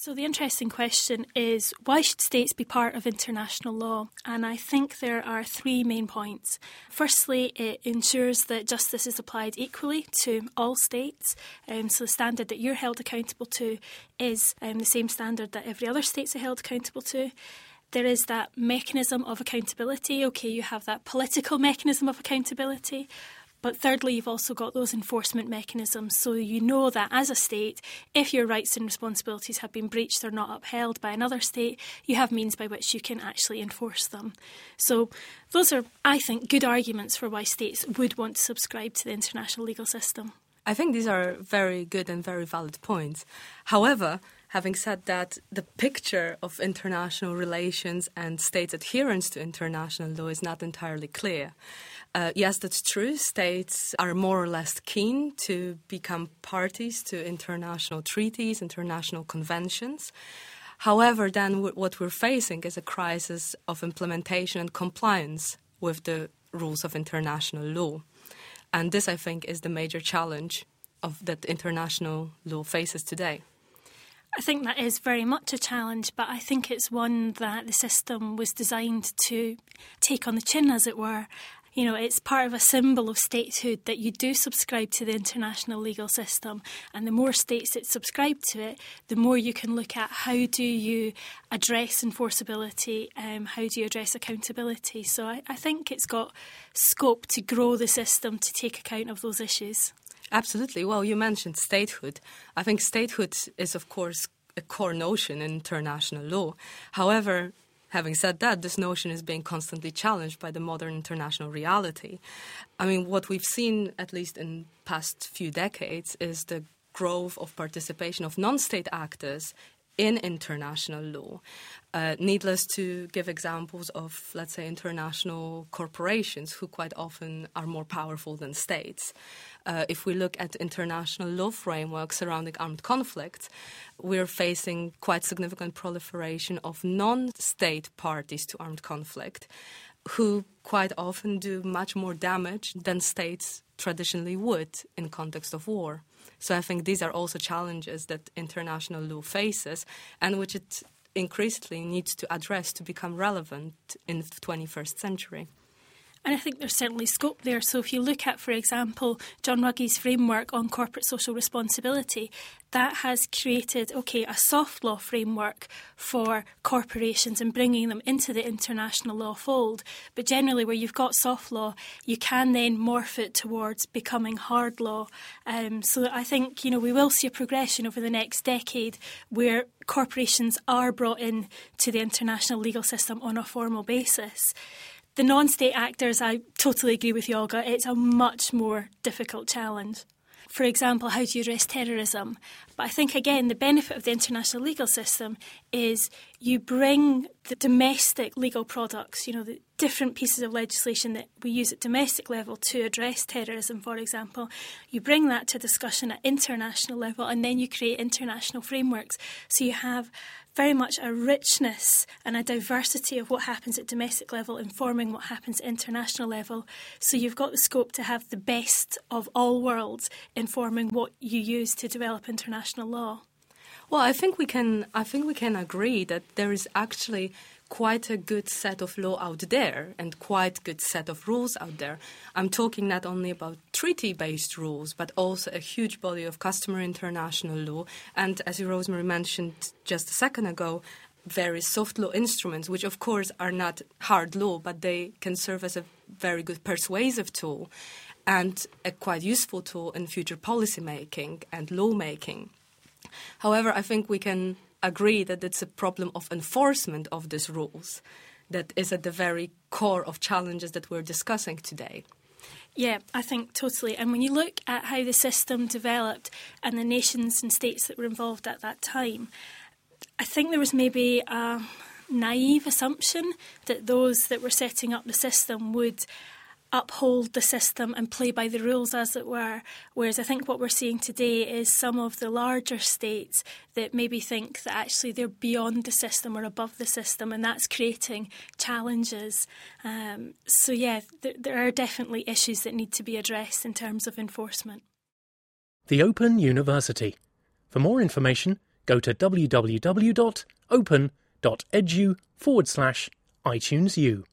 So, the interesting question is why should states be part of international law? And I think there are three main points. Firstly, it ensures that justice is applied equally to all states. Um, so, the standard that you're held accountable to is um, the same standard that every other states are held accountable to there is that mechanism of accountability. Okay, you have that political mechanism of accountability, but thirdly, you've also got those enforcement mechanisms. So you know that as a state, if your rights and responsibilities have been breached or not upheld by another state, you have means by which you can actually enforce them. So those are, I think, good arguments for why states would want to subscribe to the international legal system. I think these are very good and very valid points. However, having said that, the picture of international relations and states' adherence to international law is not entirely clear. Uh, yes, that's true. States are more or less keen to become parties to international treaties, international conventions. However, then what we're facing is a crisis of implementation and compliance with the rules of international law. And this, I think, is the major challenge of that international law faces today. I think that is very much a challenge, but I think it's one that the system was designed to take on the chin, as it were, you know, it's part of a symbol of statehood that you do subscribe to the international legal system. And the more states that subscribe to it, the more you can look at how do you address enforceability, um, how do you address accountability. So I, I think it's got scope to grow the system to take account of those issues. Absolutely. Well, you mentioned statehood. I think statehood is, of course, a core notion in international law. However, Having said that, this notion is being constantly challenged by the modern international reality. I mean, what we've seen, at least in past few decades, is the growth of participation of non-state actors in international law. Uh, needless to give examples of, let's say, international corporations who quite often are more powerful than states. Uh, if we look at international law framework surrounding armed conflict, we're facing quite significant proliferation of non-state parties to armed conflict who quite often do much more damage than states traditionally would in context of war. So I think these are also challenges that international law faces and which it increasingly needs to address to become relevant in the 21st century. And I think there's certainly scope there. So, if you look at, for example, John Ruggie's framework on corporate social responsibility, that has created, okay, a soft law framework for corporations and bringing them into the international law fold. But generally, where you've got soft law, you can then morph it towards becoming hard law. Um, so, I think, you know, we will see a progression over the next decade where corporations are brought in to the international legal system on a formal basis. The non state actors, I totally agree with you, Olga, it's a much more difficult challenge. For example, how do you address terrorism? But I think, again, the benefit of the international legal system is you bring the domestic legal products, you know, the different pieces of legislation that we use at domestic level to address terrorism, for example, you bring that to discussion at international level and then you create international frameworks. So you have very much a richness and a diversity of what happens at domestic level informing what happens at international level. So you've got the scope to have the best of all worlds informing what you use to develop international law. Well, I think we can. I think we can agree that there is actually quite a good set of law out there and quite good set of rules out there. I'm talking not only about treaty-based rules, but also a huge body of customary international law, and as Rosemary mentioned just a second ago, various soft law instruments, which of course are not hard law, but they can serve as a very good persuasive tool and a quite useful tool in future policy making and lawmaking. However, I think we can agree that it's a problem of enforcement of these rules that is at the very core of challenges that we're discussing today. Yeah, I think totally. And when you look at how the system developed and the nations and states that were involved at that time, I think there was maybe a naive assumption that those that were setting up the system would uphold the system and play by the rules, as it were. Whereas I think what we're seeing today is some of the larger states that maybe think that actually they're beyond the system or above the system, and that's creating challenges. Um, so, yeah, th- there are definitely issues that need to be addressed in terms of enforcement. The Open University. For more information, go to www.open.edu forward slash iTunes.